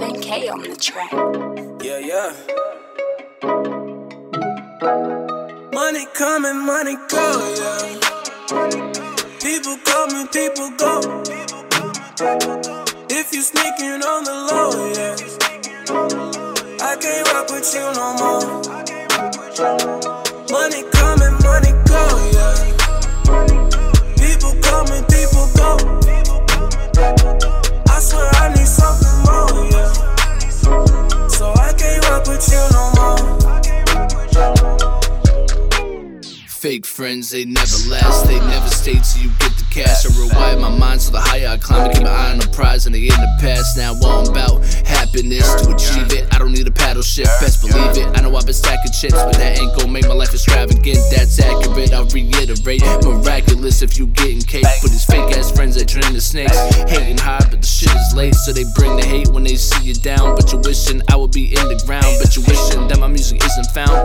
K on the track. Yeah, yeah. Money coming, money go, yeah. People coming, people go. If you sneaking on the low, yeah. I can't rock with you no more. Fake friends, they never last. They never stay till you get the cash. I rewire my mind so the higher I climb, I keep my eye on the prize and they in the past. Now all I'm about happiness to achieve it. I don't need a paddle ship, best believe it. I know I've been stacking chips, but that ain't gon' make my life extravagant. That's accurate. I'll reiterate, miraculous if you getting cake. But these fake ass friends that turn into snakes, hating hard, but the shit is late, so they bring the hate when they see you down. But you're wishing I would be in the ground, but you're wishing that my music isn't found.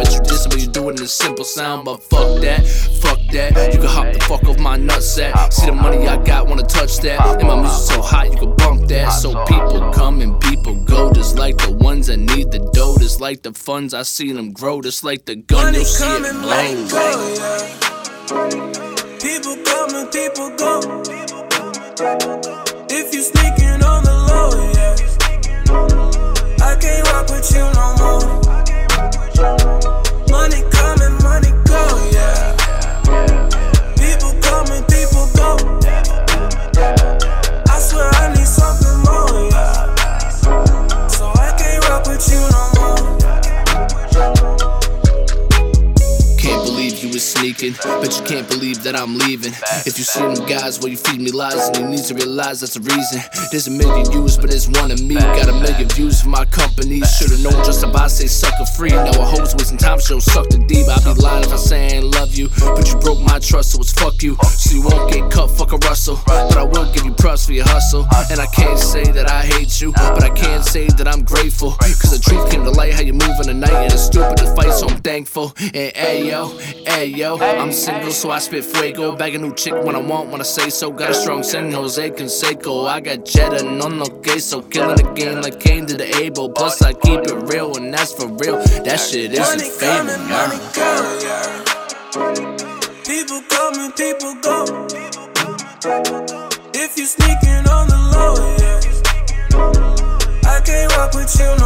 A simple sound. But fuck that, fuck that. You can hop the fuck off my nutsack. See the money I got, wanna touch that. And my music so hot, you can bump that. So people come and people go, just like the ones that need the dough. Just like the funds, I see them grow. Just like the gun, Money you'll see it blow. go, yeah. People coming, people go. If you sneaking on the low, yeah. Believe you was sneaking, but you can't believe that I'm leaving. If you see them guys, well, you feed me lies, and you need to realize that's the reason. There's a million views, but there's one of me. Got a million views for my company. Should've known just about say sucker free. Now a hoes wasting time, she'll suck the deep. I'd be lying if I say I ain't love you, but you broke my trust, so it's fuck you. So you won't get cut, fuck a Russell. But I will give you props for your hustle. And I can't say that I hate you, but I can't say that I'm grateful. Cause the truth came to light how you move in the night, and it's stupid to fight, thankful. And ayo, ayo, I'm single, so I spit fuego. Bag a new chick when I want, when I say so. Got a strong San Jose Canseco. I got cheddar, no no queso. Killing the game like Cain to the Abel. Plus, I keep it real, and that's for real. That shit isn't Money fame, coming, money yeah. People coming, people go. If you sneaking on the low, yeah. I can't rock with you